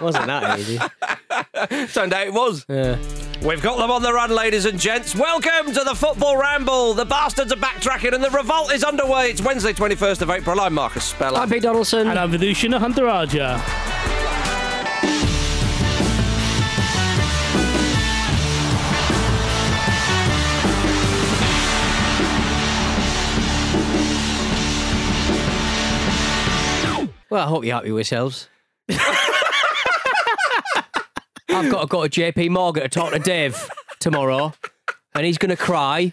Wasn't that easy? Turned out it was. Yeah. We've got them on the run, ladies and gents. Welcome to the Football Ramble. The bastards are backtracking and the revolt is underway. It's Wednesday, 21st of April. I'm Marcus Speller. I'm Pete Donaldson. And I'm Vithushan Ehantharajah. Well, I hope you're happy with yourselves. I've got to go to JP Morgan to talk to Dave tomorrow, and he's going to cry,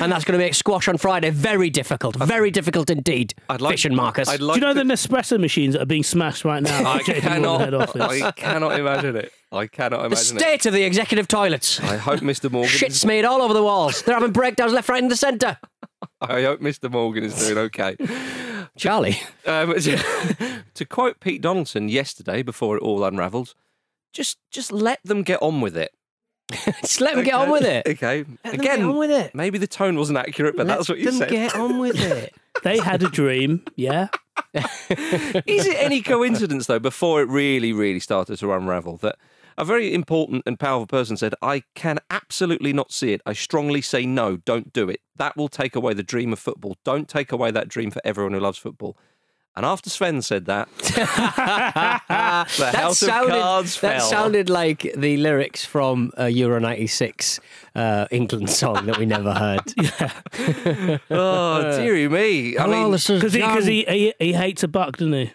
and that's going to make squash on Friday very difficult. Very difficult indeed. I'd like- Vish and Marcus. I'd like Do like you know to- the Nespresso machines that are being smashed right now? I at JP Morgan cannot. I cannot imagine it. I cannot the imagine it. state of the executive toilets. I hope Mr. Morgan. Shit smeared all over the walls. They're having breakdowns left, right, and the centre. I hope Mr. Morgan is doing okay. Charlie. Um, to, to quote Pete Donaldson yesterday, before it all unravels, just just let them get on with it. Just let them get on with it. Okay. Let them Again, get on with it. maybe the tone wasn't accurate, but Let that's what you them said. get on with it. They had a dream, yeah. Is it any coincidence, though, before it really, really started to unravel, that a very important and powerful person said, I can absolutely not see it. I strongly say no, don't do it. That will take away the dream of football. Don't take away that dream for everyone who loves football. And after Sven said that, the That house sounded, of cards that fell. sounded like the lyrics from a Euro 96 uh, England song that we never heard. Oh, dearie me. I Hello, mean, Because he, he, he, he hates a buck, doesn't he?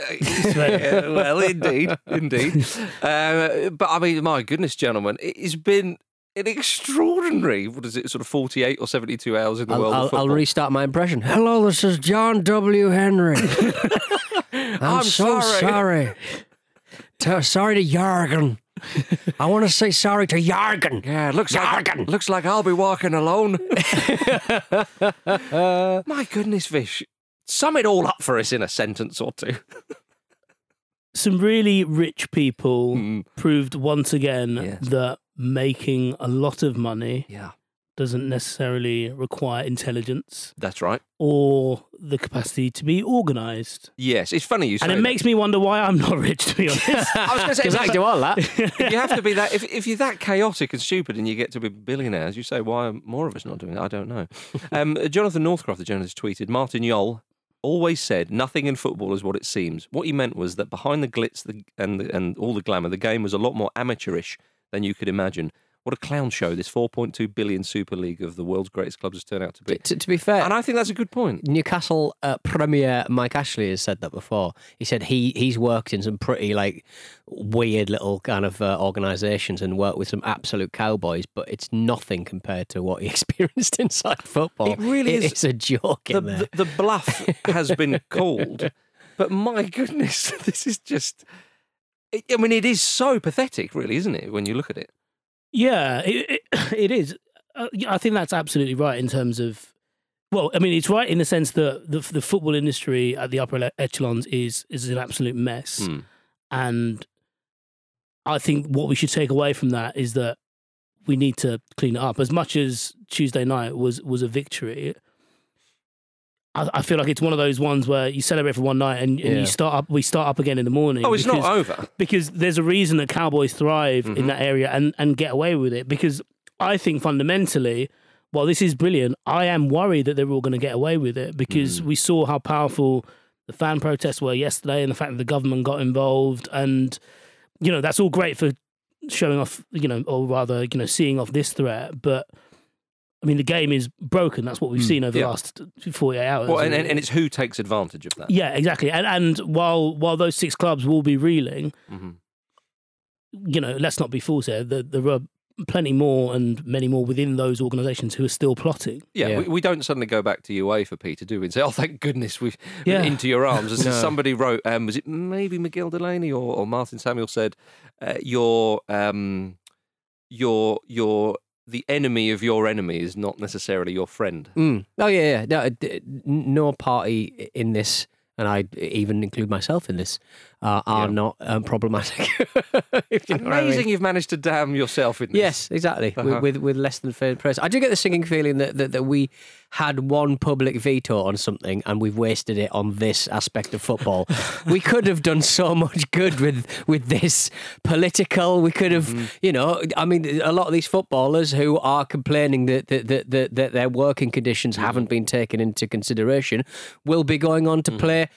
Yeah, well, indeed, indeed. Uh, but I mean, my goodness, gentlemen, it's been an extraordinary. What is it? Sort of forty-eight or seventy-two hours in the I'll, world I'll, of football. I'll restart my impression. Hello, this is John W. Henry. I'm, I'm so sorry. sorry. To- sorry to Jürgen. I want to say sorry to Jürgen. yeah, it looks like looks like I'll be walking alone. my goodness, Vish, sum it all up for us in a sentence or two. Some really rich people Mm. proved once again Yes. that making a lot of money Yeah, doesn't necessarily require intelligence that's right. or the capacity to be organised. Yes, it's funny you say. And it that. makes me wonder why I'm not rich, to be honest. I was going to say Because I do all that. you have to be that if, if you're that chaotic and stupid and you get to be billionaires, you say why are more of us not doing it? I don't know. Um, Jonathan Northcroft, the journalist, tweeted Martin Jol always said nothing in football is what it seems. What he meant was that behind the glitz the, and the, and all the glamour, the game was a lot more amateurish than you could imagine. What a clown show this 4.2 billion Super League of the world's greatest clubs has turned out to be. to, to be fair, And I think that's a good point. Newcastle uh, Premier Mike Ashley has said that before. He said he he's worked in some pretty like weird little kind of uh, organisations and worked with some absolute cowboys, but it's nothing compared to what he experienced inside football. It really is- It's a joke The, in there. the, the bluff has been called, but my goodness, this is just. I mean, it is so pathetic, really, isn't it, when you look at it? Yeah, it, it, it is. Uh, I think that's absolutely right in terms of. Well, I mean, it's right in the sense that the, the football industry at the upper echelons is is an absolute mess, Hmm. and I think what we should take away from that is that we need to clean it up. As much as Tuesday night was was a victory, I, I feel like it's one of those ones where you celebrate for one night and, and Yeah. you start up. We start up again in the morning. Oh, it's because- not over. because there's a reason that Cowboys thrive Mhm. in that area and, and get away with it. Because I think fundamentally, while this is brilliant, I am worried that they're all going to get away with it because Mm. we saw how powerful the fan protests were yesterday and the fact that the government got involved. And, you know, that's all great for showing off, you know, or rather, you know, seeing off this threat. But, I mean, the game is broken. That's what we've Mm. seen over Yeah. the last 48 hours. Well, and, and, and it's who takes advantage of that. yeah, exactly. And, and while while those six clubs will be reeling, Mhm. you know, let's not be fools here. There, there are plenty more and many more within those organisations who are still plotting. Yeah, Yeah. We, we don't suddenly go back to UEFA, Peter, do we? And say, oh, thank goodness we've Yeah. into your arms. As No. somebody wrote, um, was it maybe Miguel Delaney or, or Martin Samuel said, uh, your, um, your, your, the enemy of your enemy is not necessarily your friend. Mm. Oh yeah, yeah. No, no party in this, and I even include myself in this, are, are not um, problematic. you know what I Amazing mean. you've managed to damn yourself in this. Yes, exactly. Uh-huh. With, with with less than fair press. I do get the sinking feeling that, that that we had one public veto on something and we've wasted it on this aspect of football. we could have done so much good with with this political. We could have, Mm-hmm. you know, I mean, a lot of these footballers who are complaining that that that, that, that their working conditions Mm-hmm. haven't been taken into consideration will be going on Mm-hmm. to play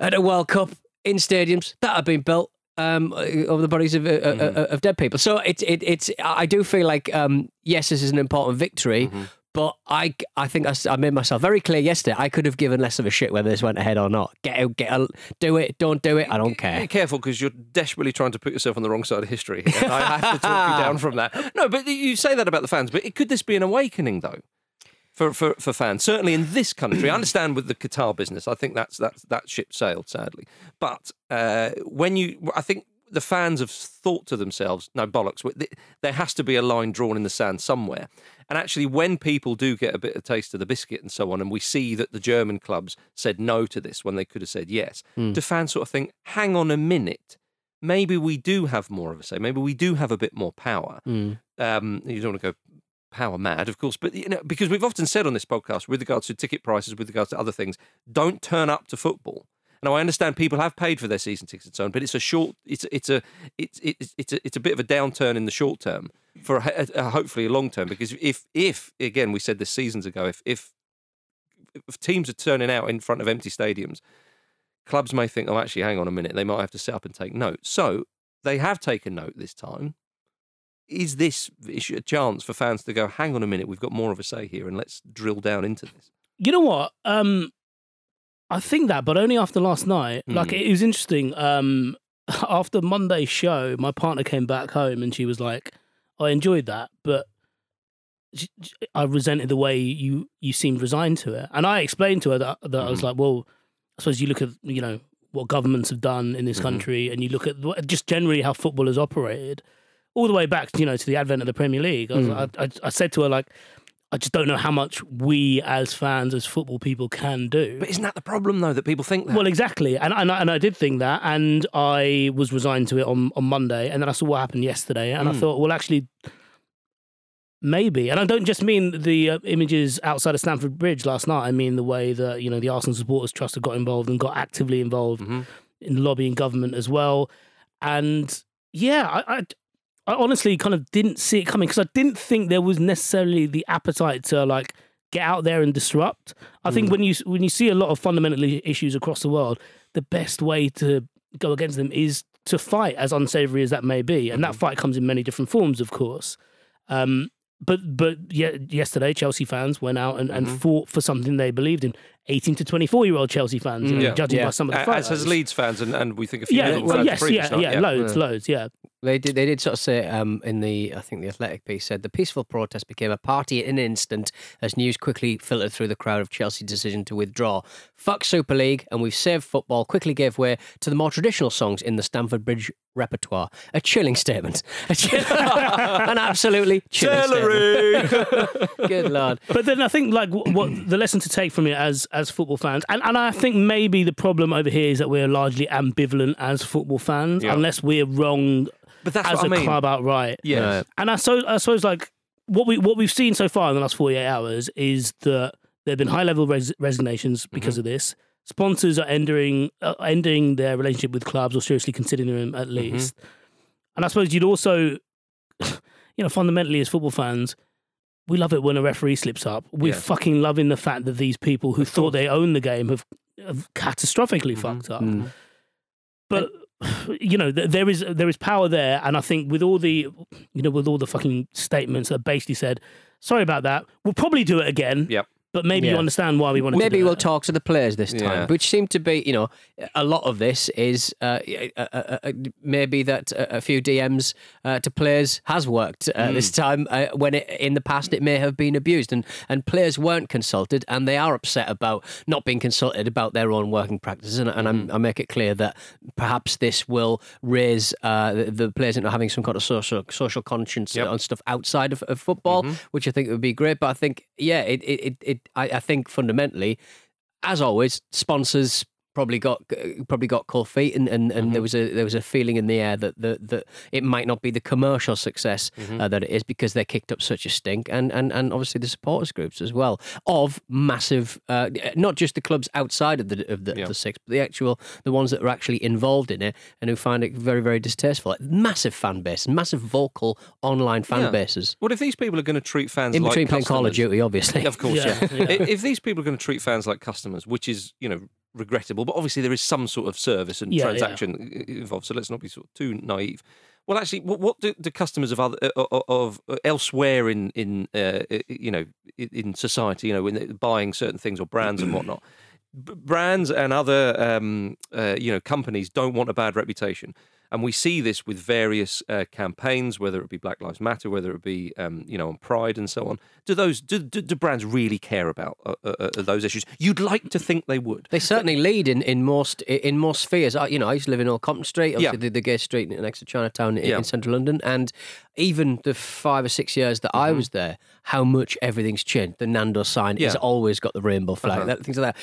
at a World Cup in stadiums that have been built um, over the bodies of, uh, Mm-hmm. uh, of dead people. So it's it, it's I do feel like um, yes, this is an important victory. Mm-hmm. But I, I think I made myself very clear yesterday. I could have given less of a shit whether this went ahead or not. Get out, get out, do it, don't do it. I don't care. Be careful because you're desperately trying to put yourself on the wrong side of history. I have to talk you down from that. No, but you say that about the fans. But could this be an awakening though? For, for, for fans, certainly in this country, I understand with the Qatar business. I think that's that's that ship sailed, sadly. But uh, when you, I think the fans have thought to themselves, "No bollocks." There has to be a line drawn in the sand somewhere. And actually, when people do get a bit of taste of the biscuit and so on, and we see that the German clubs said no to this when they could have said yes, do fans sort of think, "Hang on a minute." Maybe we do have more of a say. Maybe we do have a bit more power Mm. um, you don't want to go power mad, of course, but you know, because we've often said on this podcast, with regards to ticket prices, with regards to other things, don't turn up to football. Now, I understand people have paid for their season tickets and so on, but it's a short, it's it's a it's it's it's a, it's a bit of a downturn in the short term for a, a, hopefully a long term. Because if if again we said this seasons ago, if if if teams are turning out in front of empty stadiums, clubs may think, oh, actually, hang on a minute, they might have to sit up and take note. So they have taken note this time is this a chance for fans to go, hang on a minute, we've got more of a say here and let's drill down into this? You know what? Um, I think that, but only after last night. Like Hmm. it was interesting. Um, after Monday's show, my partner came back home and she was like, "I enjoyed that, but I resented the way you you seemed resigned to it." And I explained to her that, that I was Mhm. like, "Well, I suppose you look at you know what governments have done in this Mhm. country, and you look at just generally how football has operated." All the way back, you know, to the advent of the Premier League, I, was, Mm. I, I, I said to her like, I just don't know how much we as fans, as football people, can do. But isn't that the problem, though, that people think that? Well, exactly, and and I, and I did think that, and I was resigned to it on, on Monday, and then I saw what happened yesterday, and I Mm. thought, well, actually, maybe, and I don't just mean the uh, images outside of Stamford Bridge last night. I mean the way that you know the Arsenal Supporters Trust have got involved and got actively involved Mhm. in lobbying government as well, and yeah, I. I I honestly kind of didn't see it coming because I didn't think there was necessarily the appetite to like get out there and disrupt. I think when you when you see a lot of fundamental issues across the world, the best way to go against them is to fight, as unsavory as that may be, and that fight comes in many different forms, of course. Um, but but yeah, yesterday Chelsea fans went out and, and Mhm. fought for something they believed in. Eighteen to twenty four year old Chelsea fans, you know, Yeah. judging Yeah. by some of the photos. As has Leeds fans, and, and we think a few Yeah, well, fans yes, previous yeah, yeah, loads, Yeah. loads, yeah. They did. They did sort of say um, in the. I think the Athletic piece said the peaceful protest became a party in an instant as news quickly filtered through the crowd of Chelsea's decision to withdraw. Fuck Super League, and we've saved football. Quickly gave way to the more traditional songs in the Stamford Bridge repertoire. A chilling statement. A chill- an absolutely chilling statement. Good lord. But then I think like wh- what the lesson to take from it as as football fans, and, and I think maybe the problem over here is that we're largely ambivalent as football fans, Yeah. unless we're wrong But that's as what a I mean. club outright. Yes. Right. And I suppose, I suppose like what we what we've seen so far in the last forty eight hours is that there have been high level res- resignations because of this. Sponsors are ending uh, ending their relationship with clubs or seriously considering them at least. And I suppose you'd also, you know, fundamentally as football fans, we love it when a referee slips up. We're Yeah. fucking loving the fact that these people who thought they owned the game have, have catastrophically Mhm. fucked up. Mm. But you know, there is there is power there, and I think with all the you know with all the fucking statements that basically said, "Sorry about that, we'll probably do it again." Yep. But maybe you understand why we want to. Maybe do we'll it. talk to the players this time, Yeah. which seem to be, you know, a lot of this is uh, uh, uh, uh, maybe that a a few DMs uh, to players has worked uh, this time uh, when it, in the past it may have been abused and, and players weren't consulted and they are upset about not being consulted about their own working practices. And, and I'm, I make it clear that perhaps this will raise uh, the, the players into having some kind of social social conscience Yep. on stuff outside of, of football, which I think would be great. But I think, yeah, it, it, it, it I, I think fundamentally, as always, sponsors probably got probably got cold feet, and, and, and there was a there was a feeling in the air that that, that it might not be the commercial success uh, that it is because they kicked up such a stink, and and, and obviously the supporters groups as well of massive, uh, not just the clubs outside of the of the, Yeah. the six, but the actual the ones that are actually involved in it and who find it very very distasteful. Like, massive fan base, massive vocal online fan Yeah. bases. Well, if these people are going to treat fans In like between playing Call of Duty, obviously. Of course, yeah. Yeah, yeah. If these people are going to treat fans like customers, which is you know regrettable, but obviously there is some sort of service and Yeah, yeah. transaction i- involved. So let's not be sort of too naive. Well, actually, what, what do the customers of other uh, of, of elsewhere in in uh, you know in society, you know, when they're buying certain things or brands and whatnot, brands and other um, uh, you know companies don't want a bad reputation. And we see this with various uh, campaigns, whether it be Black Lives Matter, whether it be um, you know on Pride and so on. Do those do, do, do brands really care about uh, uh, uh, those issues? You'd like to think they would. They certainly lead in, in most in most spheres. I, you know, I used to live in Old Compton Street, obviously Yeah. the, the gay street next to Chinatown in, Yeah. in central London, and even the five or six years that I was there, how much everything's changed. The Nando sign Mm-hmm. Yeah. has always got the rainbow flag, Uh-huh. that, things like that.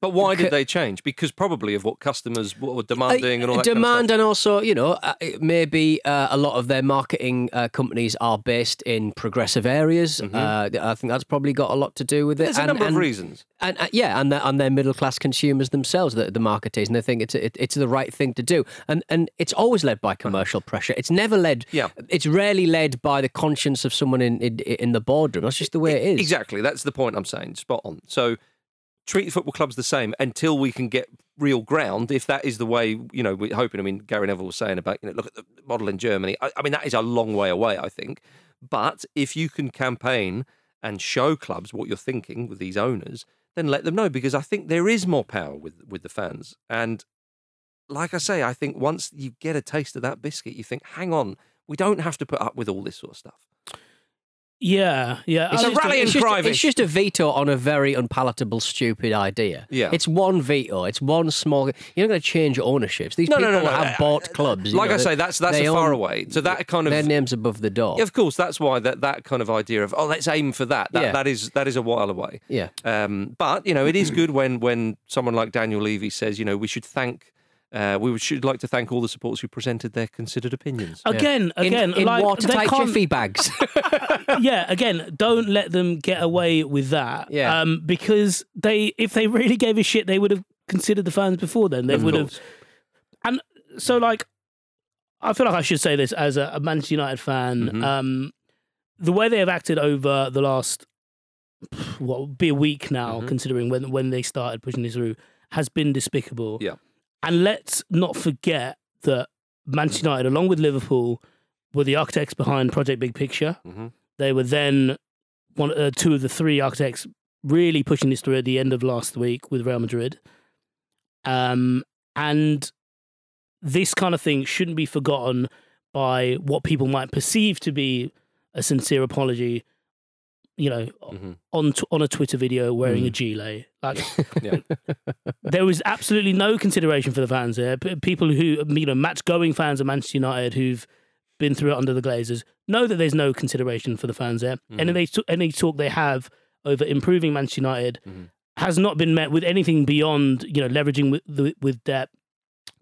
But why C- did they change? Because probably of what customers were demanding and all that. kind of demand and also you know uh, maybe uh, a lot of their marketing uh, companies are based in progressive areas uh, i think that's probably got a lot to do with it Mm-hmm. There's a number and, of reasons. And uh, yeah and they're, and they're middle class consumers themselves the, the is, and they think it's it, it's the right thing to do and and it's always led by commercial pressure it's never led Yeah. it's rarely led by the conscience of someone in in, in the boardroom that's just the way it is Exactly. That's the point I'm saying. Spot on. So treat football clubs the same until we can get real ground. If that is the way, you know, we're hoping. I mean, Gary Neville was saying about, you know, look at the model in Germany. I, I mean, that is a long way away, I think. But if you can campaign and show clubs what you're thinking with these owners, then let them know because I think there is more power with with the fans. And like I say, I think once you get a taste of that biscuit, you think, hang on, we don't have to put up with all this sort of stuff. Yeah, yeah. It's a it's just, cry, it's just a veto on a very unpalatable, stupid idea. Yeah. It's one veto. It's one small. You're not going to change ownerships. These No, people no, no. have bought clubs. Like know, I say, that's that's a far own- away. So that kind of Their name's above the door. Yeah, of course. That's why that, that kind of idea of oh, let's aim for that. That Yeah. that is that is a while away. Yeah. Um, but you know, it is good when when someone like Daniel Levy says, you know, we should thank. Uh, we should like to thank all the supporters who presented their considered opinions. Again, In- again, in, like they watertight can't- jiffy bags. yeah, again, don't let them get away with that. Yeah. Um, because they, if they really gave a shit, they would have considered the fans before then. They Of would have. And so, like, I feel like I should say this as a, a Manchester United fan. Mhm. Um, the way they have acted over the last, what would be a week now, Mhm. considering when when they started pushing this through, has been despicable. Yeah. And let's not forget that Manchester United, along with Liverpool, were the architects behind Project Big Picture. Mhm. They were then one, uh, two of the three architects really pushing this through at the end of last week with Real Madrid. Um, and this kind of thing shouldn't be forgotten by what people might perceive to be a sincere apology. You know, Mhm. on t- on a Twitter video wearing a gilet, like Yeah. there was absolutely no consideration for the fans there. P- people who you know, match going fans of Manchester United who've been through it under the Glazers know that there's no consideration for the fans there. And any t- any talk they have over improving Manchester United Mhm. has not been met with anything beyond you know leveraging with the, with debt,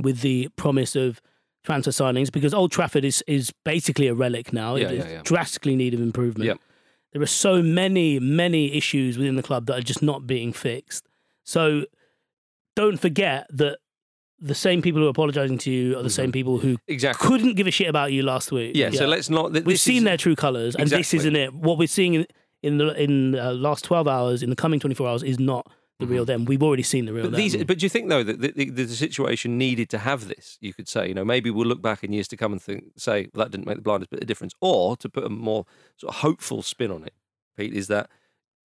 with the promise of transfer signings because Old Trafford is is basically a relic now. Yeah, it is yeah, yeah. drastically need of improvement. There are so many many issues within the club that are just not being fixed. So don't forget that the same people who are apologising to you are the same people who Exactly. couldn't give a shit about you last week. Yeah. So let's not. th- We've seen is- their true colours, and this isn't it. What we're seeing in in the in uh, last twelve hours, in the coming twenty four hours, is not the real them. We've already seen the real Mm-hmm. But them. these, but do you think though that the, the, the situation needed to have this? You could say, you know, maybe we'll look back in years to come and think, say, well, that didn't make the blindest bit of difference, or to put a more sort of hopeful spin on it, Pete, is that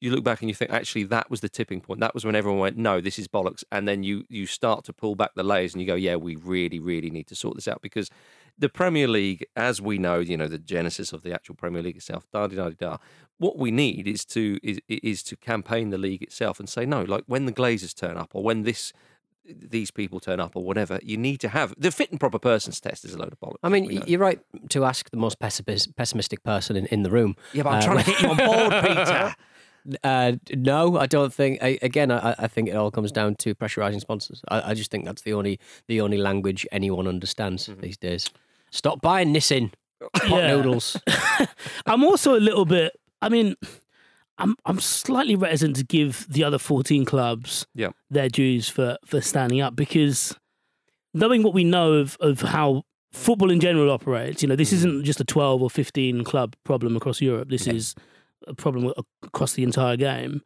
you look back and you think actually that was the tipping point. That was when everyone went, no, this is bollocks, and then you you start to pull back the layers and you go, yeah, we really, really need to sort this out because the Premier League, as we know, you know, the genesis of the actual Premier League itself, da da da da. What we need is to is is to campaign the league itself and say no, like when the Glazers turn up or when this these people turn up or whatever, you need to have the fit and proper persons test is a load of bollocks. I mean, you're right to ask the most pessimist, pessimistic person in, in the room. yeah, but I'm uh, trying to get you on board, Peter. Uh, no, I don't think. I, again, I, I think it all comes down to pressurising sponsors. I, I just think that's the only the only language anyone understands Mm-hmm. these days. Stop buying Nissin pot Yeah. noodles. I'm also a little bit. I mean, I'm I'm slightly reticent to give the other 14 clubs Yeah. their dues for for standing up because knowing what we know of of how football in general operates, you know, Mm. this isn't just a 12 or 15 club problem across Europe. This is a problem across the entire game.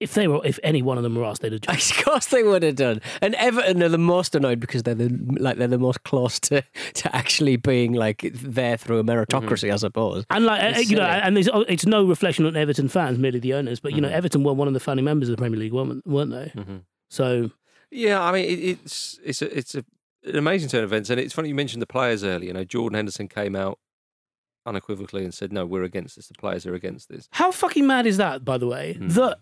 If they were, if any one of them were asked, they'd have done. of course they would have done. And Everton are the most annoyed because they're the like they're the most close to, to actually being like there through a meritocracy, I suppose. And like It's uh, you know, silly. and it's no reflection on Everton fans, merely the owners. But you know, Mhm. Everton were one of the founding members of the Premier League, weren't, weren't they? Mm-hmm. So Yeah, I mean, it, it's it's a, it's a, an amazing turn of events, and it's funny you mentioned the players earlier. You know, Jordan Henderson came out unequivocally and said, "No, we're against this. The players are against this." how fucking mad is that, by the way? Mm. That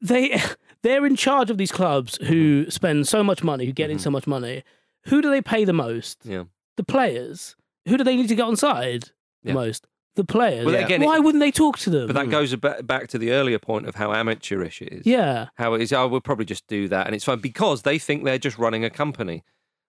they they're in charge of these clubs who Mm-hmm. spend so much money, who get in Mhm. so much money. Who do they pay the most? Yeah. The players. Who do they need to get on side the most? The players. Well, Yeah. again, Why it, wouldn't they talk to them? but that goes ba- back to the earlier point of how amateurish it is. yeah. How it is, oh, we'll probably just do that, and it's fine because they think they're just running a company.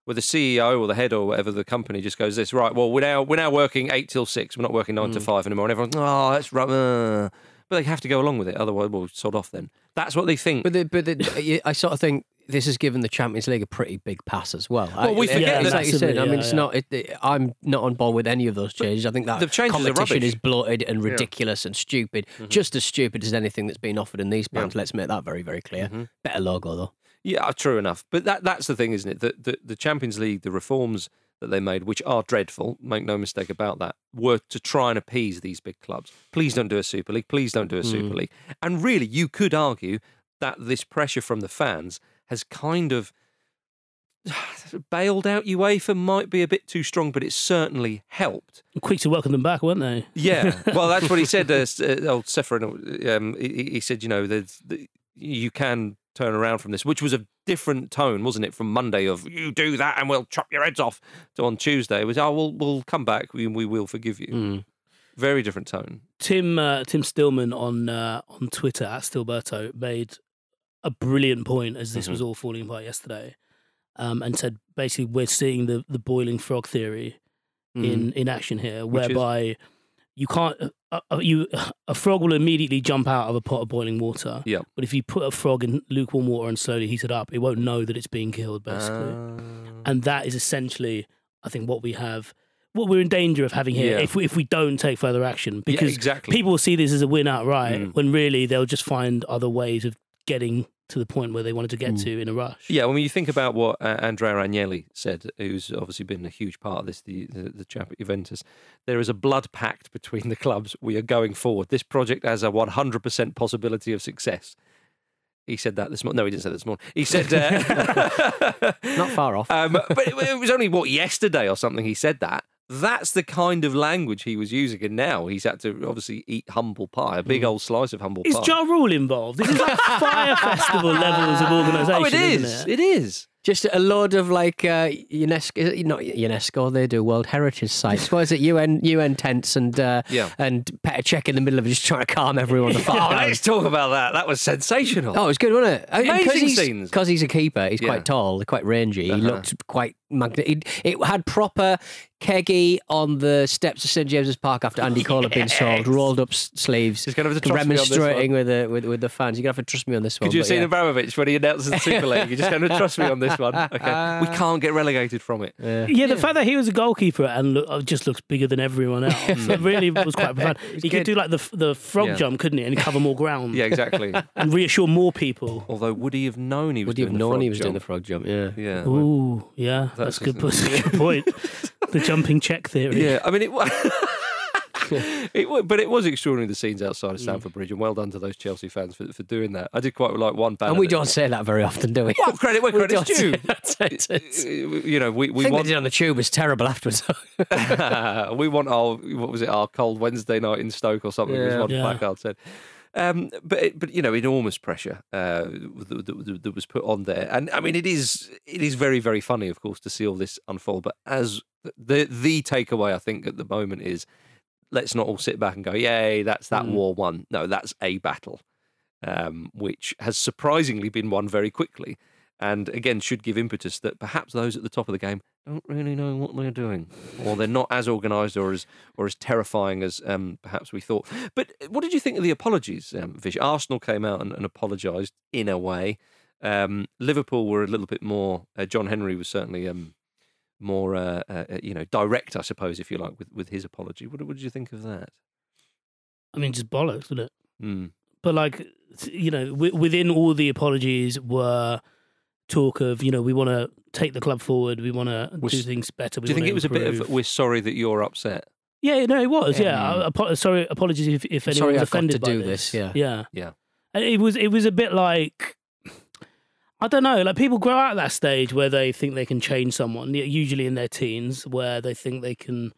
Where the CEO or the head or whatever the company just goes this right. Well, we're now we're now working eight till six. We're not working nine to Mm. five anymore. And everyone's oh, that's right. Uh. But they have to go along with it, otherwise we'll sod off. Then that's what they think. But the, but the, I sort of think this has given the Champions League a pretty big pass as well. Well, we I- forget it's that- like you said. I mean, Massively, it's yeah, not. It, it- I'm not on board with any of those changes. I think that the competition is bloated and ridiculous and stupid. Just as stupid as anything that's been offered in these Yeah. Let's make that very, very clear. Mhm. Better logo though. Yeah, true enough. But that that's the thing, isn't it? The, the the Champions League, the reforms that they made, which are dreadful, make no mistake about that, were to try and appease these big clubs. Please don't do a Super League. Please don't do a Super Mm. League. And really, you could argue that this pressure from the fans has kind of bailed out UEFA. Might be a bit too strong, but it's certainly helped. Quick to welcome them back, weren't they? Yeah, well, that's what he said. Uh, uh, old Ceferin, um, he, he said, you know, there's, the, you can turn around from this, which was a different tone, wasn't it? From Monday of you do that and we'll chop your heads off, to on Tuesday it was oh we'll we'll come back, we we will forgive you. Mm. Very different tone. Tim uh, Tim Stillman on uh, on Twitter at Stillberto made a brilliant point as this Mhm. was all falling apart yesterday, um, and said basically we're seeing the the boiling frog theory Mm. in in action here, Which is- whereby you can't uh, uh, you a frog will immediately jump out of a pot of boiling water. Yeah. But if you put a frog in lukewarm water and slowly heat it up, it won't know that it's being killed. Basically, Ah. and that is essentially, I think, what we have. What we're in danger of having here Yeah. if we, if we don't take further action, Yeah, because exactly. people will see this as a win outright Mm. when really they'll just find other ways of getting to the point where they wanted to get Mm. to in a rush. Yeah, when you think about what uh, Andrea Agnelli said, who's obviously been a huge part of this, the, the, the chap at Juventus, there is a blood pact between the clubs. We are going forward. This project has a 100% possibility of success. He said that this morning. No, he didn't say that this morning. He said, uh, Not far off. um, but it, it was only what yesterday or something. He said that. That's the kind of language he was using, and now he's had to obviously eat humble pie, a big mm. old slice of humble pie. Is pie. Ja Rule involved? This is like fire festival levels of organisation, oh, it is. isn't it? It is. Just a load of like uh, UNESCO, not UNESCO? They do World Heritage sites. What is it? UN UN tents and uh, Yeah. and Petr Cech in the middle of it, just trying to calm everyone the fuck Oh, down. let's talk about that. That was sensational. Oh, it was good, wasn't it? Amazing he's, scenes. Because he's a keeper, he's Yeah. quite tall, quite rangy. He Uh-huh. looked quite magnetic. It, had proper keggy on the steps of St James's Park after Andy Cole had been sold, rolled up sleeves, He's going to have to trust me on this one. remonstrating with the with, with the fans. You're gonna have to trust me on this one. Could you have seen yeah. Abramovich when he announced the Super League? You're just going to trust me on this one. Okay. We can't get relegated from it. Yeah. Yeah, the fact that he was a goalkeeper and look, uh, just looks bigger than everyone else, it really was quite profound. He could do like the the frog Yeah. jump, couldn't he, and cover more ground Yeah, exactly. and reassure more people. Although, would he have known he was Would you doing have the known frog he was doing the jump? frog jump? Yeah. Yeah. Ooh, yeah, that's, That's a good, a good point. the jumping Cech theory. Yeah, I mean, it was. it but it was extraordinary the scenes outside of Mm. Stamford Bridge, and well done to those Chelsea fans for, for doing that. I did quite like one banner. And we don't say that very often, do we? Well, credit where We credit's due. say that. It's- you know, we, we want they did on the tube was terrible afterwards. we want our what was it our cold Wednesday night in Stoke or something was Yeah. one Yeah. placard said. Um, but it, but you know enormous pressure uh, that, that, that was put on there, and I mean it is it is very very funny of course to see all this unfold. But as the the takeaway I think at the moment is let's not all sit back and go, "Yay, that's that Mm. war won." No, that's a battle, um, which has surprisingly been won very quickly, and again should give impetus that perhaps those at the top of the game don't really know what they're doing, or they're not as organised or as or as terrifying as um, perhaps we thought. But what did you think of the apologies, um, Vish? Arsenal came out and, and apologised in a way. Um, Liverpool were a little bit more. Uh, John Henry was certainly um, more, uh, uh, uh, you know, direct, I suppose, if you like, with, with his apology. What, what did you think of that? I mean, just bollocks, wasn't it? Mm. But like, you know, w- within all the apologies were talk of, you know, we want to take the club forward, we want to do things better. We Do you think it was a bit of "we're sorry that you're upset"? Yeah, no, it was. Yeah. Yeah, I- apo- sorry, apologies if, if anyone Sorry was I've got offended to by do this. this, yeah. yeah, Yeah. And It was. It was a bit like. I don't know. Like people grow out of that stage where they think they can change someone. Usually in their teens, where they think they can,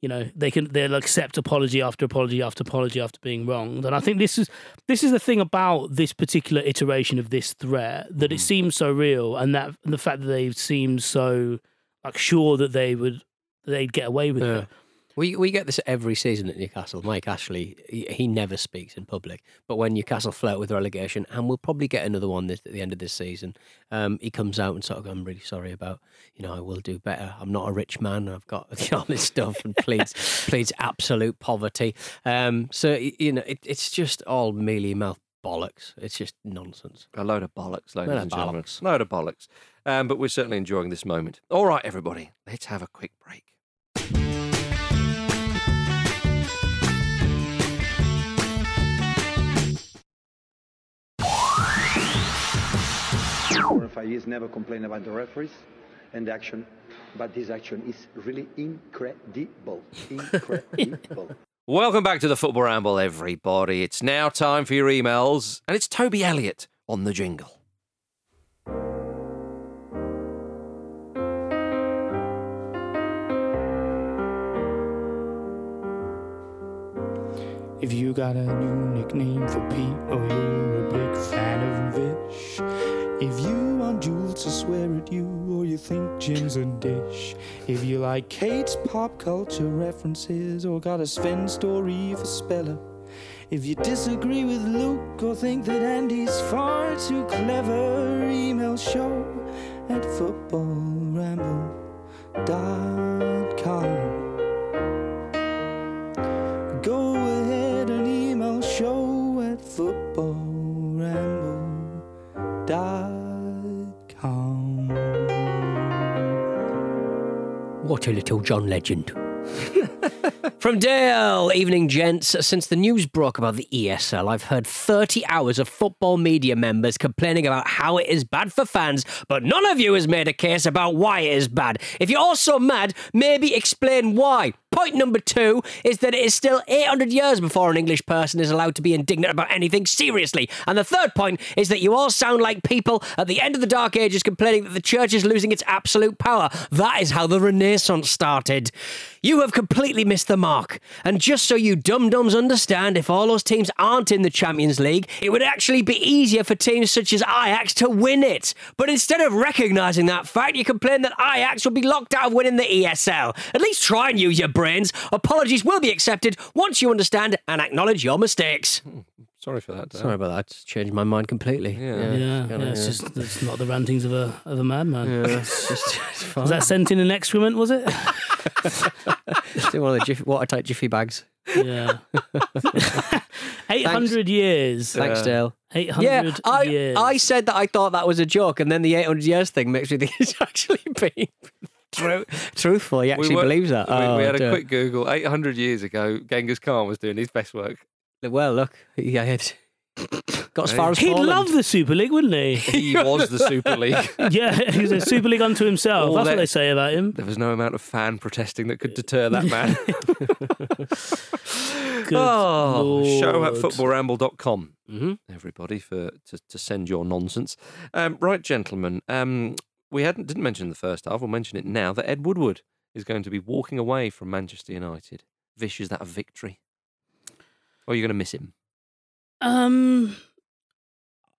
you know, they can they'll accept apology after apology after apology after being wronged. And I think this is this is the thing about this particular iteration of this threat that it Mhm. seems so real, and that and the fact that they seem so like sure that they would they'd get away with Yeah. it. We we get this every season at Newcastle. Mike Ashley, he, he never speaks in public, but when Newcastle flirt with relegation, and we'll probably get another one this, at the end of this season, um, he comes out and sort of, I'm really sorry about, you know, I will do better. I'm not a rich man. I've got you know, all this stuff, and pleads pleads absolute poverty. Um, so you know, it, it's just all mealy mouth bollocks. It's just nonsense. A load of bollocks, ladies Load of and gentlemen. bollocks. Load of bollocks. Um, but we're certainly enjoying this moment. All right, everybody, let's have a quick break. Five years never complain about the referees and the action, but this action is really incredible. Incredible. Welcome back to the Football Ramble, everybody. It's now time for your emails, and it's Toby Elliott on the jingle. If you got a new nickname for Pete or you're a big fan of Vish, if you want Jules to swear at you or you think Jim's a dish, if you like Kate's pop culture references or got a Sven story for Speller, if you disagree with Luke or think that Andy's far too clever, email show at footballramble.com. What a little John Legend. From Dale, evening gents. Since the news broke about the ESL, I've heard 30 hours of football media members complaining about how it is bad for fans, but none of you has made a case about why it is bad. If you're all so mad, maybe explain why. Point number two is that it is still 800 years before an English person is allowed to be indignant about anything seriously. And the third point is that you all sound like people at the end of the Dark Ages complaining that the church is losing its absolute power. That is how the Renaissance started. You have completely missed the mark. And just so you dum dums understand, if all those teams aren't in the Champions League, it would actually be easier for teams such as Ajax to win it. But instead of recognising that fact, you complain that Ajax will be locked out of winning the ESL. At least try and use your brains. Apologies will be accepted once you understand and acknowledge your mistakes. Hmm, sorry for that. Dan. Sorry about that. It's changed my mind completely. Yeah. Yeah, yeah, kinda, it's yeah. just it's not the rantings of a of a madman. Yeah, it's just it's fine. Was that sent in an excrement? Was it? It's in one of the jiffy, watertight jiffy bags. Yeah. Eight hundred years. Thanks, Dale. Eight Yeah, I, years. I said that I thought that was a joke, and then the 800 years thing makes me think it's actually being tru- truthful. He actually were- believes that. We, we Oh, had a dear. quick Google. 800 years ago, Genghis Khan was doing his best work. Well, look, he had got as far as He'd Poland. love the Super League, wouldn't he? He was the Super League. yeah, he's a Super League unto himself. All That's that- what they say about him. There was no amount of fan protesting that could deter that man. Good oh, show at Lord. footballramble.com. Mhm. Everybody for to, to send your nonsense. Um, right, gentlemen. Um, we hadn't didn't mention in the first half. We'll mention it now that Ed Woodward is going to be walking away from Manchester United. Vish, is that a victory? Or are you going to miss him? Um,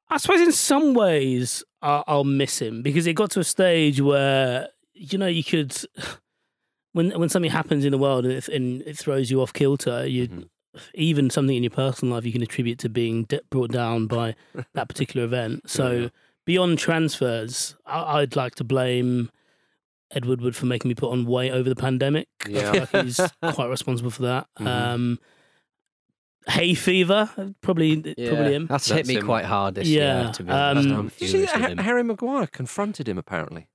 I suppose in some ways I'll miss him because it got to a stage where you know you could. when when something happens in the world and it, and it throws you off kilter, you Mhm. even something in your personal life you can attribute to being brought down by that particular event. So Yeah. Beyond transfers, I- I'd like to blame Ed Woodward for making me put on weight over the pandemic. Yeah. Like he's quite responsible for that. Mhm. Um, hay fever, probably probably him. That's, That's hit me him. quite hard this Yeah, year. To be honest, um, I'm you see that Ha- Harry Maguire confronted him apparently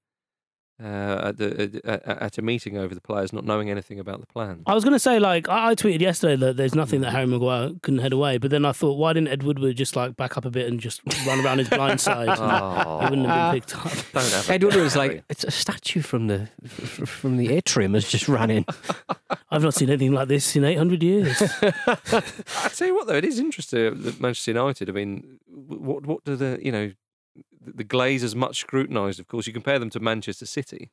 uh, at, the, at, at a meeting over the players not knowing anything about the plan. I was going to say, like, I, I tweeted yesterday that there's nothing that Harry Maguire couldn't head away, but then I thought, why didn't Ed Woodward just like back up a bit and just run around his blind side? and Oh, He wouldn't have been picked up. don't have a Edward go, was like, it's a statue from the from the atrium has just ran in. I've not seen anything like this in 800 years. I tell you what, though, it is interesting that Manchester United. I mean, what what do the you know the Glazers much scrutinised? Of course, you compare them to Manchester City,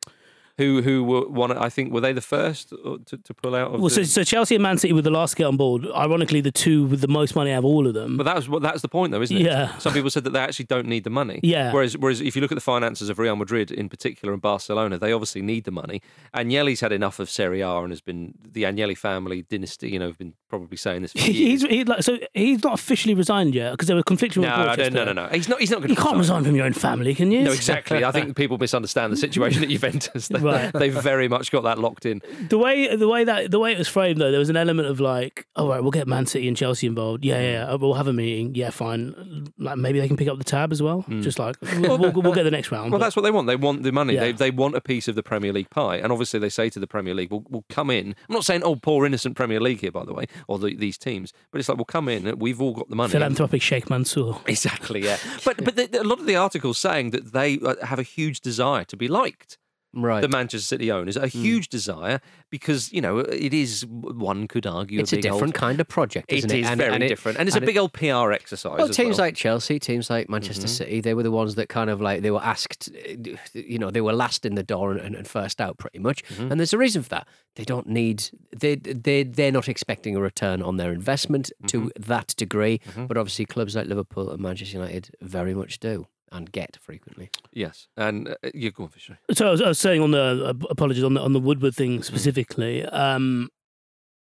who who were one. I think were they the first uh, to, to pull out of. well, so, the, so Chelsea and Man City were the last to get on board. Ironically, the two with the most money out of all of them. but that was what that's the point, though, isn't it? Yeah. Some people said that they actually don't need the money. Yeah. Whereas, whereas if you look at the finances of Real Madrid in particular and Barcelona, they obviously need the money. Agnelli's had enough of Serie A and has been the Agnelli family dynasty. You know, have been probably saying this he's he, like so he's not officially resigned yet because there were conflicting no, reports. no, no, no, no. He's not. He's not going You to. can't resign from your own family, can you? No, exactly. I think people misunderstand the situation at Juventus. They, Right. They've very much got that locked in. the way the way that the way it was framed though, there was an element of like, all right, we'll get Man City and Chelsea involved. Yeah, yeah, yeah. we'll have a meeting. Yeah, fine. Like maybe they can pick up the tab as well. Just like we'll, we'll, we'll get the next round. Well, but- that's what they want. They want the money. Yeah. They, they want a piece of the Premier League pie. And obviously, they say to the Premier League, we'll, we'll come in. I'm not saying, oh, poor innocent Premier League here, by the way, or the, these teams, but it's like, we'll come in. We've all got the money. philanthropic Sheikh Mansour. Exactly, yeah. But but the, a lot of the articles saying that they uh, have a huge desire to be liked. Right. The Manchester City owners a hmm. huge desire because you know it is one could argue it's a big different old, kind of project, It isn't it? is And- very and it- different, and it's a and it- big old PR exercise. Well, as teams well. like Chelsea, teams like Manchester mm-hmm. City, they were the ones that kind of like they were asked, uh, you know, they were last in the door and, and first out pretty much. Mm-hmm. And there's a reason for that. They don't need they they they're not expecting a return on their investment to mm-hmm. that degree. But obviously, clubs like Liverpool and Manchester United very much do and get frequently. yes, and uh, you're going Fisher. So I was, I was saying on the uh, apologies on the on the Woodward Mm. thing specifically. Um,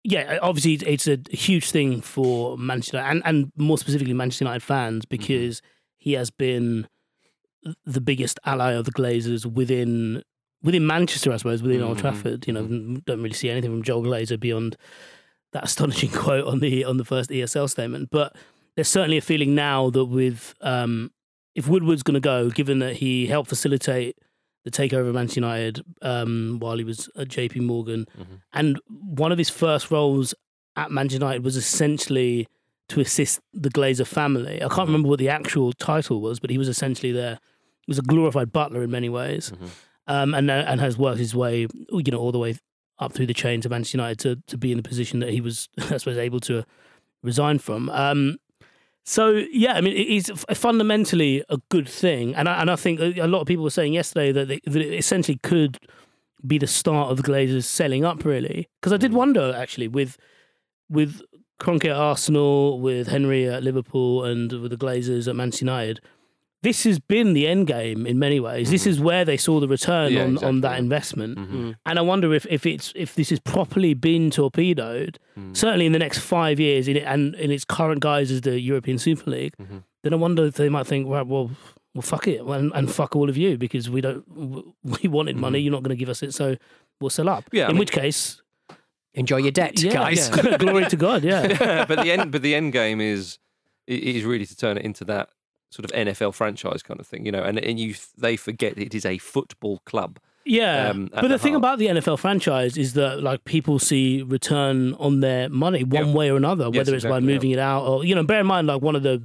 yeah, obviously it's a huge thing for Manchester and, and more specifically Manchester United fans Mm-hmm. because he has been the biggest ally of the Glazers within within Manchester, I suppose, within Old Mhm, Trafford. You know, don't really see anything from Joel Glazer beyond that astonishing quote on the on the first ESL statement. But there's certainly a feeling now that with um, if Woodward's going to go, given that he helped facilitate the takeover of Manchester United um, while he was at JP Morgan, Mhm. and one of his first roles at Manchester United was essentially to assist the Glazer family. I can't remember what the actual title was, but he was essentially there. He was a glorified butler in many ways, Mhm. um, and uh, and has worked his way, you know, all the way up through the chain to Manchester United to to be in the position that he was, I suppose, able to resign from. Um, so yeah, I mean, it is fundamentally a good thing, and I, and I think a lot of people were saying yesterday that, they, that it essentially could be the start of the Glazers selling up, really. Because I did mm. wonder actually with with Kroenke at Arsenal, with Henry at Liverpool, and with the Glazers at Manchester United. This has been the end game in many ways. This is where they saw the return Yeah, on, on that yeah. investment. Mhm. And I wonder if, if it's if this has properly been torpedoed, Mm. certainly in the next five years, in it, and in its current guise as the European Super League, Mhm. then I wonder if they might think, well, well, well fuck it, and, and fuck all of you because we don't we wanted money, you're not going to give us it, so we'll sell up. Mm-hmm. Yeah, I in mean- which case, Enjoy your debt, yeah, guys. yeah. glory to God, yeah. but the end, but the end game is is really to turn it into that sort of NFL franchise kind of thing, you know. And and you they forget it is a football club. Yeah, um, but the, the thing about the NFL franchise is that like people see return on their money one Yeah. way or another, Yes, whether it's by exactly, yeah. moving it out or you know. Bear in mind, like one of the,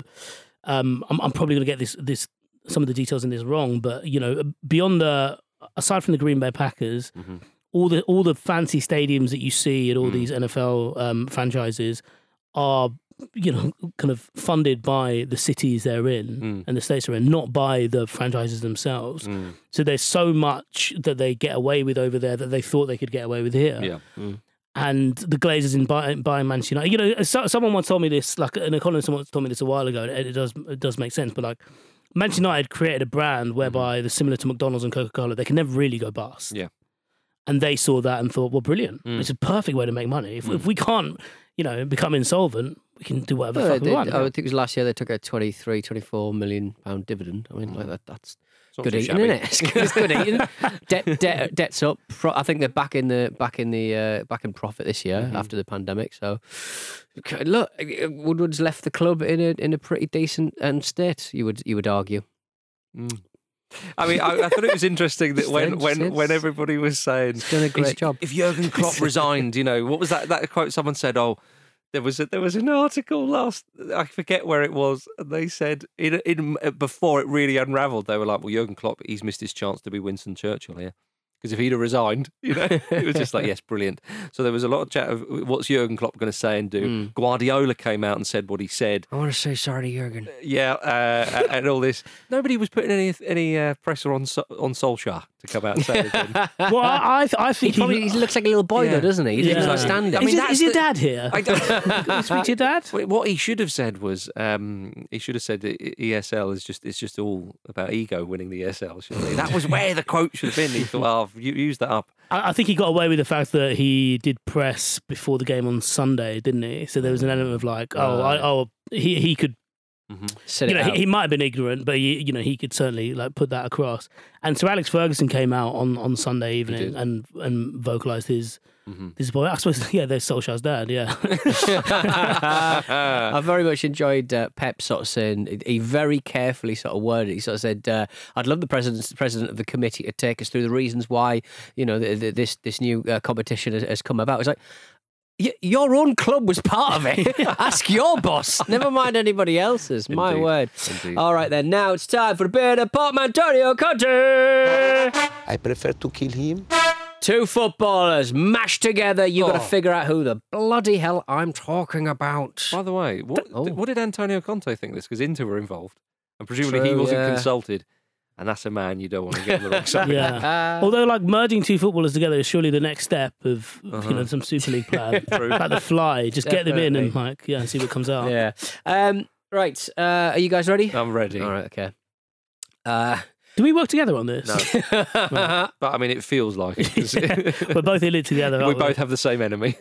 um, I'm, I'm probably going to get this this some of the details in this wrong, but you know, beyond the aside from the Green Bay Packers, Mhm. all the all the fancy stadiums that you see at all Mm. these NFL um, franchises are you know kind of funded by the cities they're in Mm. and the states they're in, not by the franchises themselves. Mm. So there's so much that they get away with over there that they thought they could get away with here. Yeah. And the Glazers in buying, buying Manchester United, you know, so, someone once told me this, like an economist once told me this a while ago, and it does it does make sense. But like Manchester United created a brand whereby they're similar to McDonald's and Coca Cola. They can never really go bust. Yeah. and they saw that and thought, well, brilliant. Mm. It's a perfect way to make money. If, if we can't, you know, become insolvent, we can do whatever the Well, fuck we want. I think it was last year they took a 23, 24 million pound dividend. I mean, like that, that's It's good eating, shabby. isn't it? It's good, eating. Debt, debt, debt's up. Pro- I think they're back in the back in the uh, back in profit this year Mm-hmm. after the pandemic. So, look, Woodward's left the club in a in a pretty decent um, state. You would you would argue. Mm. I mean, I, I thought it was interesting that when when when everybody was saying He's done a great Is- job. If Jürgen Klopp resigned, you know, what was that that quote someone said, oh, there was a, there was an article last I forget where it was, and they said in, in before it really unravelled, they were like, well, Jürgen Klopp, he's missed his chance to be Winston Churchill here. Because if he'd have resigned, you know, it was just like, yes, brilliant. So there was a lot of chat of what's Jürgen Klopp going to say and do. Mm. Guardiola came out and said what he said. I want to say sorry to Jürgen. Yeah, uh, and all this. Nobody was putting any any uh, pressure on on Solskjaer to come out and say well, I, I, th- I He think probably he looks like a little boy Yeah. though, doesn't he? He Yeah. looks like standing. I mean, is, it- that's is your the- dad here? I don't- Can we speak to your dad? What he should have said was, um, he should have said that ESL is just it's just all about ego winning the ESL. Shouldn't he? That was where the quote should have been. He thought, oh, I've used that up. I, I think he got away with the fact that he did press before the game on Sunday, didn't he? So there was an element of like, oh, I, oh, he he could, Sit you know, he, he might have been ignorant, but he, you know, he could certainly like put that across. And Sir Alex Ferguson came out on, on Sunday evening and and vocalised his Mhm. disappointment. I suppose, yeah, there's Solskjaer's dad, yeah. I very much enjoyed uh, Pep sort of saying he very carefully sort of worded. He sort of said, uh, "I'd love the president, president of the committee, to take us through the reasons why you know the, the, this this new uh, competition has, has come about." It's like. Y- your own club was part of it. Ask your boss. Never mind anybody else's. My Indeed. word. Indeed. All right then. Now it's time for a bit of Portmanteau Conte. I prefer to kill him. Two footballers mashed together. You've got to Oh. figure out who the bloody hell I'm talking about. By the way, what Oh. what did Antonio Conte think of this? Because Inter were involved, and presumably he True, wasn't yeah. consulted. And that's a man you don't want to get on the wrong side. yeah. Although, like merging two footballers together is surely the next step of you know some Super League plan, True. like the fly. Just get them in and like yeah, and see what comes out. Yeah. Um, right. Uh, are you guys ready? I'm ready. All right. Okay. Uh, Do we work together on this? No, but I mean, it feels like it. 'cause We're both in it together. we aren't both have the same enemy.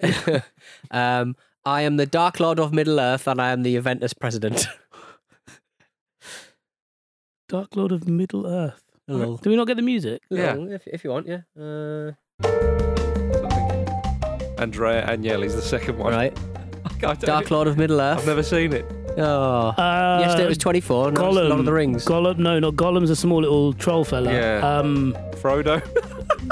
um, I am the Dark Lord of Middle Earth, and I am the Juventus president. Dark Lord of Middle Earth. Hello. Do we not get the music? Yeah. Hello, If, if you want, yeah. Uh, Andrea Agnelli's the second one. right. I don't- Dark Lord of Middle Earth. I've never seen it. Oh. Uh, Yesterday it was 24. Now it's Gollum. Lord of the Rings. Gollum. No, not Gollum's a small little troll fella. Yeah. Um, Frodo.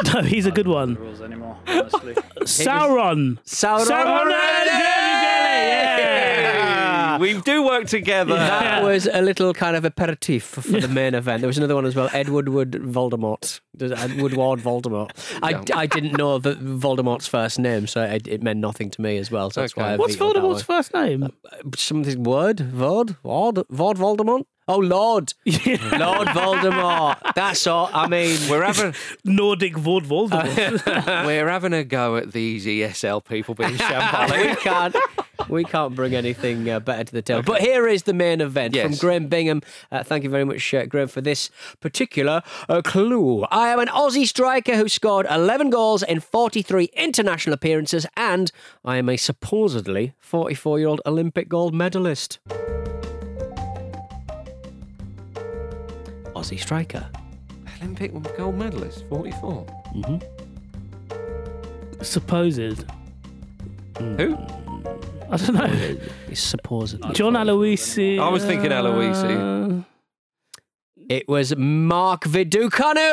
no, he's a good one. rules anymore, honestly. Sauron. Sauron. Sauron. Yeah. We do work together. That was a little kind of aperitif for the main event. There was another one as well. Edward Wood Voldemort. Edward Ward Voldemort. I, I didn't know the Voldemort's first name, so it, it meant nothing to me as well. So that's Okay. why I What's vetoed that Voldemort's one. first name? Uh, something word Vord Vord Vord Voldemort. Oh Lord, Lord Voldemort. That's all. I mean, We're having Nordic Vord Voldemort. we're having a go at these ESL people being we can't. We can't bring anything uh, better to the table. But here is the main event from Graham Bingham. Uh, thank you very much, uh, Graham, for this particular uh, clue. I am an Aussie striker who scored 11 goals in 43 international appearances, and I am a supposedly 44 year old Olympic gold medalist. Aussie striker. Olympic gold medalist, 44. Supposed. Who? I don't know. He's supposedly. John Aloisi. I was thinking Aloisi. uh, It was Mark Viducanu.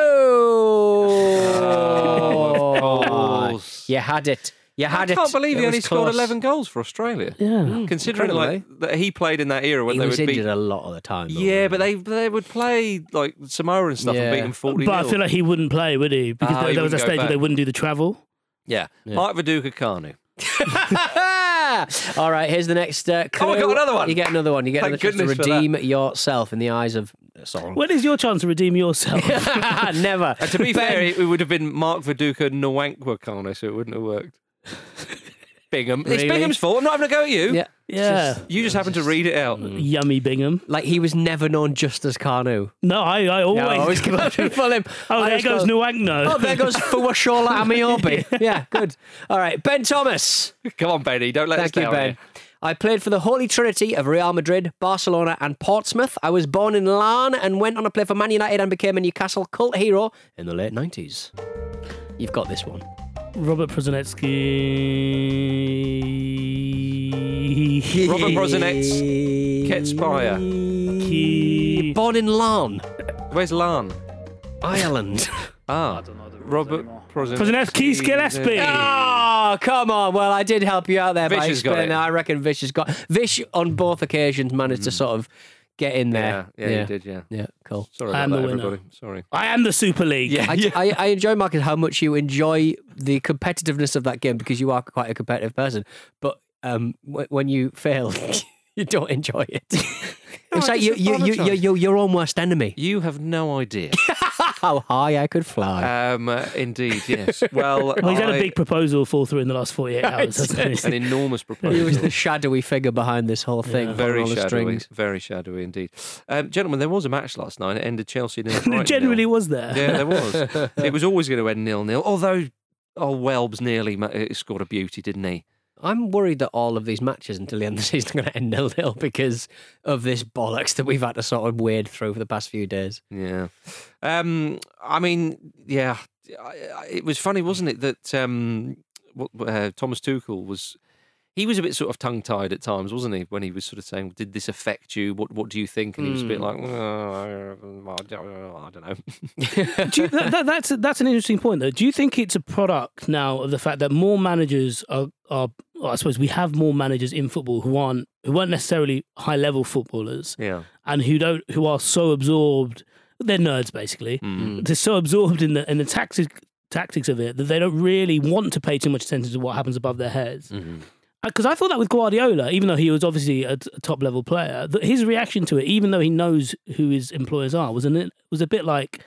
Oh, of course. You had it. You I had it. can't believe he only scored close. 11 goals for Australia. Yeah. Considering like that he played in that era when He they was would injured beat. a lot of the time. though, Yeah, but they they would play like Samoa and stuff Yeah. and beat them 40 But I feel like he wouldn't play, would he? Because Ah, there, he there was a wouldn't stage where they wouldn't do the travel. Yeah. Yeah. Mark Viduka Kanu. All right, here's the next uh, clue. Oh, I got another one. You get another one. You get Thank another chance to goodness for that. redeem yourself in the eyes of Sauron. When is your chance to redeem yourself? Never. And to be Ben- fair, it would have been Mark Viduka Nwankwo Kanu, so it wouldn't have worked. Bingham. It's Bingham's fault. I'm not having a go at you. Yeah. Yeah. You just happen to read it out. Mm. Yummy Bingham. Like he was never known just as Kanu. No, I, I always. No, I always go to Fulham. oh, I there just goes go, Nwankwo. Oh, there goes Foluwashola Ameobi. yeah, good. All right, Ben Thomas. Come on, Benny. Don't let Thank us you, down Ben. here. I played for the Holy Trinity of Real Madrid, Barcelona, and Portsmouth. I was born in Larne and went on to play for Man United and became a Newcastle cult hero in the late 90s. You've got this one. Robert Prosinečki. Robert Prozinets, Ketspire. Key. Born in Larne, Where's Lan? Ireland. Ah, I don't know. Robert Prozinets. Prozinetsky Gillespie. Oh, come on. Well, I did help you out there Vish by has got explaining it. I reckon Vish has got. Vish on both occasions managed to sort of get in there. yeah, yeah, you did, yeah. Yeah, cool. Sorry I about am that, the winner. everybody. Sorry. I am the Super League. Yeah. I, I, I enjoy, Marcus, how much you enjoy the competitiveness of that game because you are quite a competitive person. But um, w- when you fail, you don't enjoy it. it's I like you, just you, you, apologise. you're, you're your own worst enemy. You have no idea. How high I could fly. um, indeed, yes. Well, Well, he's had a big proposal fall through in the last 48 hours, hasn't an enormous proposal. he was the shadowy figure behind this whole thing. Yeah. very on all the shadowy, strings. very shadowy indeed. Um, gentlemen, there was a match last night. It ended Chelsea nil. Brighton Generally nil. was there. Yeah, there was. it was always going to end nil nil. Although, oh, Welbs nearly uh, scored a beauty, didn't he? I'm worried that all of these matches until the end of the season are going to end nil nil because of this bollocks that we've had to sort of wade through for the past few days. Yeah. Um, I mean, yeah, I- I- it was funny, wasn't it, that um, uh, Thomas Tuchel was. He was a bit sort of tongue tied at times, wasn't he? When he was sort of saying, "Did this affect you? What What do you think?" And he was a bit Hmm. like, "Uh, I don't I don't know." Do you, that, that, that's that's an interesting point, though. Do you think it's a product now of the fact that more managers are are? Well, I suppose we have more managers in football who aren't who aren't necessarily high level footballers yeah. and who don't who are so absorbed. They're nerds, basically. Mm. They're so absorbed in the in the tactics tactics of it that they don't really want to pay too much attention to what happens above their heads. Mhm. Because I thought that with Guardiola, even though he was obviously a, a top level player, that his reaction to it, even though he knows who his employers are, was an, was a bit like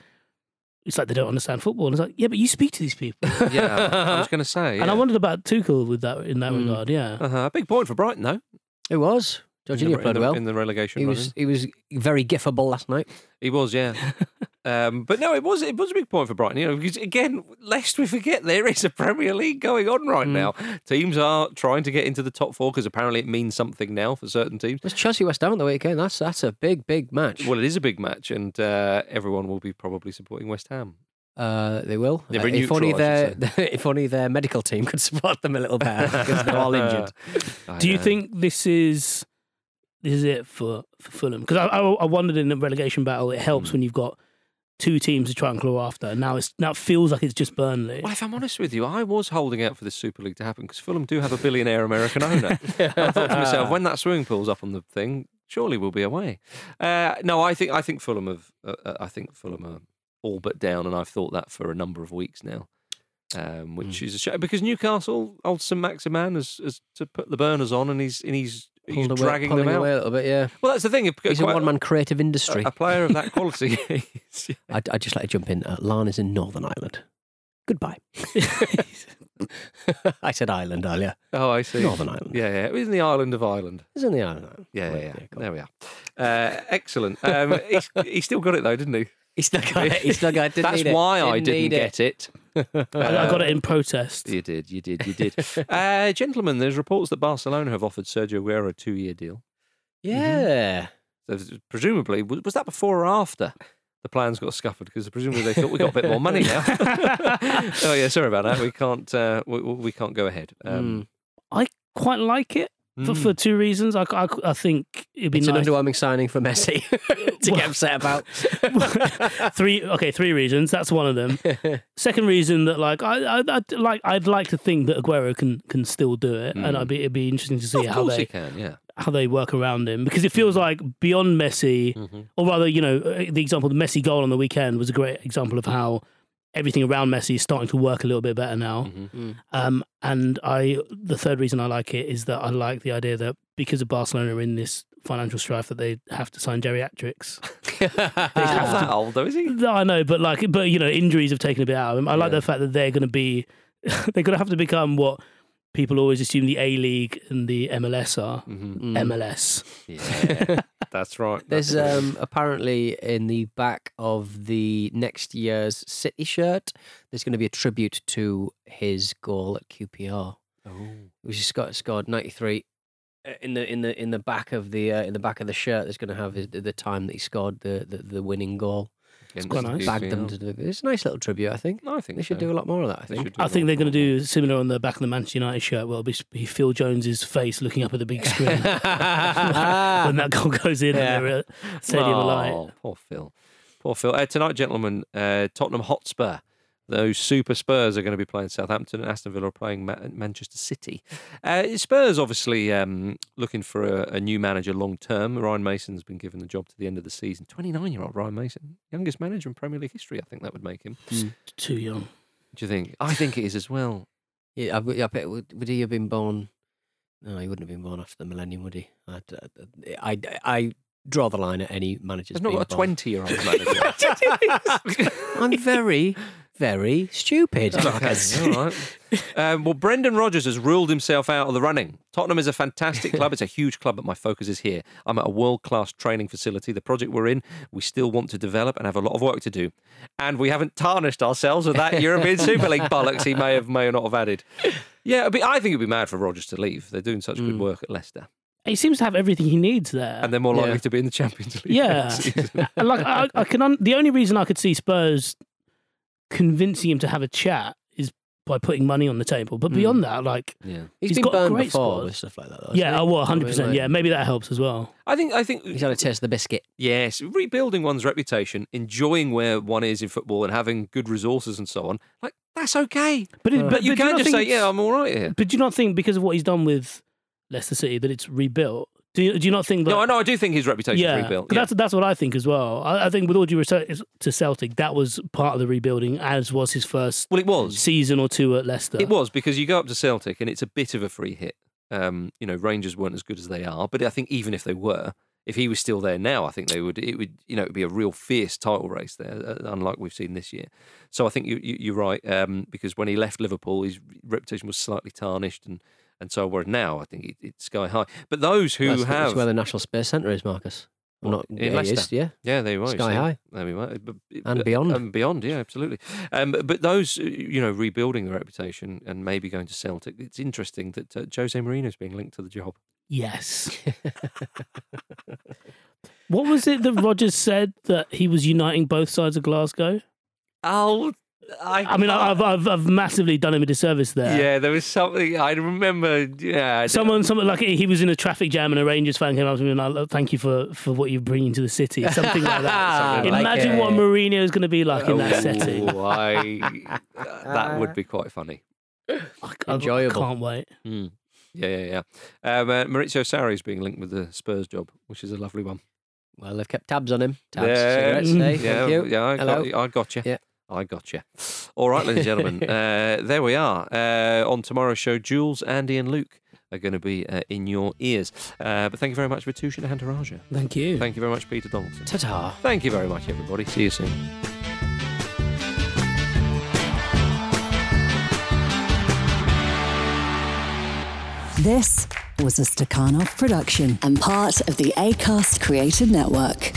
it's like they don't understand football. And it's like, yeah, but you speak to these people. Yeah, I was going to say. And I wondered about Tuchel with that in that Mm. regard. Yeah, Uh-huh. A big point for Brighton, though. It was. in Jorginho played in the, well. in the relegation. He running. was he was very giffable last night. He was, yeah. um, but no, it was it was a big point for Brighton. You know, because again, lest we forget, there is a Premier League going on right now. Teams are trying to get into the top four because apparently it means something now for certain teams. It's Chelsea West Ham at the weekend. That's that's a big big match. Well, it is a big match, and uh, everyone will be probably supporting West Ham. Uh, they will. Uh, if only neutral, I their if only their medical team could support them a little better because they're all injured. Do you think this is this is it for, for Fulham? Because I, I, I wondered in the relegation battle, it helps when you've got two teams to try and claw after. Now it's now it feels like it's just Burnley. Well, if I'm honest with you, I was holding out for this Super League to happen because Fulham do have a billionaire American owner. I thought to myself, when that swimming pool's up on the thing, surely we'll be away. Uh, no, I think I think Fulham have. Uh, uh, I think Fulham are all but down, and I've thought that for a number of weeks now. Um, which is a shame because Newcastle, old St Maximin, has, has to put the burners on, and he's and he's he's Pulled away- dragging them out. away a little bit. Yeah, Well, that's the thing. he's a one man creative industry. a, a player of that quality. I I just like to jump in. Uh, Larne is in Northern Ireland. Goodbye. I said Ireland earlier. oh, I see. Northern Ireland. Yeah, yeah. It was in the island of Ireland. It's in the island. Yeah, yeah, Right, yeah. There we are. Uh, excellent. Um, he still got it though, didn't he? He still got it. He still got it. Didn't That's why I Didn't didn't need get it. I, I got it in protest. You did, you did, you did. uh, gentlemen, there's reports that Barcelona have offered Sergio Aguero a two-year deal. Yeah. So presumably, was, was that before or after the plans got scuppered? Because presumably they thought we got a bit more money now. oh yeah, sorry about that. We can't, uh, we, we can't go ahead. Um, I quite like it for, mm. for two reasons. I, I, I think it'd be It's an underwhelming signing for Messi to Well- get upset about. three okay, three reasons. That's one of them. Second reason that like I, I I'd like I'd like to think that Aguero can can still do it, and Mm. I'd be it'd be interesting to see of how they he can. Yeah. how they work around him because it feels like beyond Messi, Mhm. or rather, you know, uh, the example the Messi goal on the weekend was a great example of how everything around Messi is starting to work a little bit better now. Mhm. Um, and I, the third reason I like it is that I like the idea that because of Barcelona are in this financial strife, that they have to sign geriatrics. He's not that old though, is he? No, I know, but like, but you know, injuries have taken a bit out of him. I like Yeah. the fact that they're going to be, they're going to have to become what people always assume the A League and the MLS are Mhm. MLS. Yeah, that's right. There's right. um, apparently in the back of the next year's City shirt, there's going to be a tribute to his goal at QPR, Oh. which is scored, scored 93. Uh, In the in the in the back of the uh, in the back of the shirt, there's going to have his, the time that he scored the, the, the winning goal. Against quite nice. QPR. Bagged them to do. It's a nice little tribute, I think. No, I think They should so. do a lot more of that. I think. should do I a think they're going to more. do similar on the back of the Manchester United shirt. Well, it'll be, be Phil Jones's face looking up at the big screen when that goal goes in Yeah. and they're at Stadium of Light. Oh, poor Phil. Poor Phil. Uh, tonight, gentlemen, uh, Tottenham Hotspur. Those super Spurs are going to be playing Southampton, and Aston Villa are playing Ma- Manchester City. Uh, Spurs obviously um, looking for a, a new manager long term. Ryan Mason's been given the job to the end of the season. Twenty nine year old Ryan Mason, youngest manager in Premier League history. I think that would make him. Too young. Do you think? I think it is as well. Yeah, I, I bet would, would he have been born? No, he wouldn't have been born after the millennium, would he? I, I, I draw the line at any manager's He's not a twenty year old manager. I'm very, very stupid. Okay, all right. Um, well, Brendan Rodgers has ruled himself out of the running. Tottenham is a fantastic club. It's a huge club, but my focus is here. I'm at a world class training facility. The project we're in, we still want to develop and have a lot of work to do. And we haven't tarnished ourselves with that European Super League bollocks he may have, may or not have added. Yeah, it'd be, I think it'd be mad for Rodgers to leave. They're doing such good work at Leicester. He seems to have everything he needs there. And they're more likely Yeah. to be in the Champions League. yeah, next like I, I can. Un- the only reason I could see Spurs convincing him to have a chat is by putting money on the table. But hmm. beyond that, like, yeah. He's He's been got a burned great before squad. with stuff like that. Though, yeah, oh, well, I mean, hundred percent. Yeah, maybe that helps as well. I think, I think He's had a taste of the biscuit. Yes, rebuilding one's reputation, enjoying where one is in football, and having good resources and so on. Like that's okay. But it, But, but you but can't not just think say, "Yeah, I'm all right here." But do you not think because of what he's done with Leicester City that it's rebuilt? Do you, do you not think that? No, I know. I do think his reputation yeah, is rebuilt. Yeah. that's that's what I think as well. I, I think with all due respect to Celtic, that was part of the rebuilding, as was his first Well, it was. season or two at Leicester. It was because you go up to Celtic and it's a bit of a free hit. Um, you know, Rangers weren't as good as they are, but I think even if they were, if he was still there now, I think they would. It would, you know, it would be a real fierce title race there, uh, unlike we've seen this year. So I think you, you, you're right um, because when he left Liverpool, his reputation was slightly tarnished, and and so we're now I think it, it's sky high. But those who That's, that's have, where the National Space Centre is, Marcus. Well, What, not in yeah, he is, Leicester? yeah. Yeah, there you are. you Sky see. high. There we are. But- And beyond. And beyond, yeah, absolutely. Um, but- but those, uh, you know, rebuilding the reputation and maybe going to Celtic, it's interesting that uh, Jose Mourinho is being linked to the job. Yes. what was it that Rodgers said that he was uniting both sides of Glasgow? Oh, I, I mean, I've, I've, I've massively done him a disservice there. yeah, there was something I remember. Yeah, I- Someone, someone like he was in a traffic jam and a Rangers fan came up to me and I like, thank you for, for what you're bringing to the city, something like that. Something Imagine that. what Mourinho is going to be like in that Oh, setting. I, that would be quite funny. I, I Enjoyable. can't wait. Mm. Yeah, yeah, yeah. Um, uh, Maurizio Sarri is being linked with the Spurs job, which is a lovely one. Well, they've kept tabs on him. Tabs, Yeah. cigarettes, eh? Yeah, Thank you. yeah, I Hello. got, I got you. Yeah. I got you. All right, ladies and gentlemen, uh, there we are. Uh, on tomorrow's show, Jules, Andy, and Luke are going to be uh, in your ears. Uh, but thank you very much, Vithushan Ehantharajah. Thank you. Thank you very much, Peter Donaldson. Ta-ta. Thank you very much, everybody. See you soon. This was a Stakhanov production and part of the ACAST Creative Network.